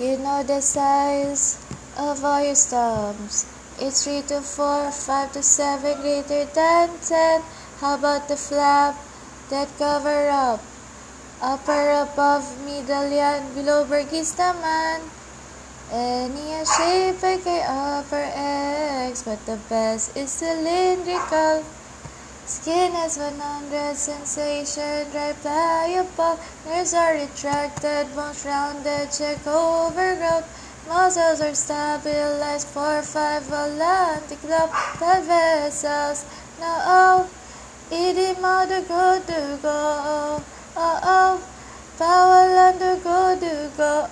You know the size of all your stumps. It's 3 to 4, 5 to 7, greater than 10. How about the flap that cover up? Upper above, middle yan, below Burgess naman. Any shape ay kay upper X, but the best is cylindrical. Skin has 100 sensation, dry pliable. Nerves are retracted, bones rounded, check overgrowth. Muscles are stabilized, 4 5 volantic love, blood vessels. Now, oh, idi mo dugo dugo. Oh,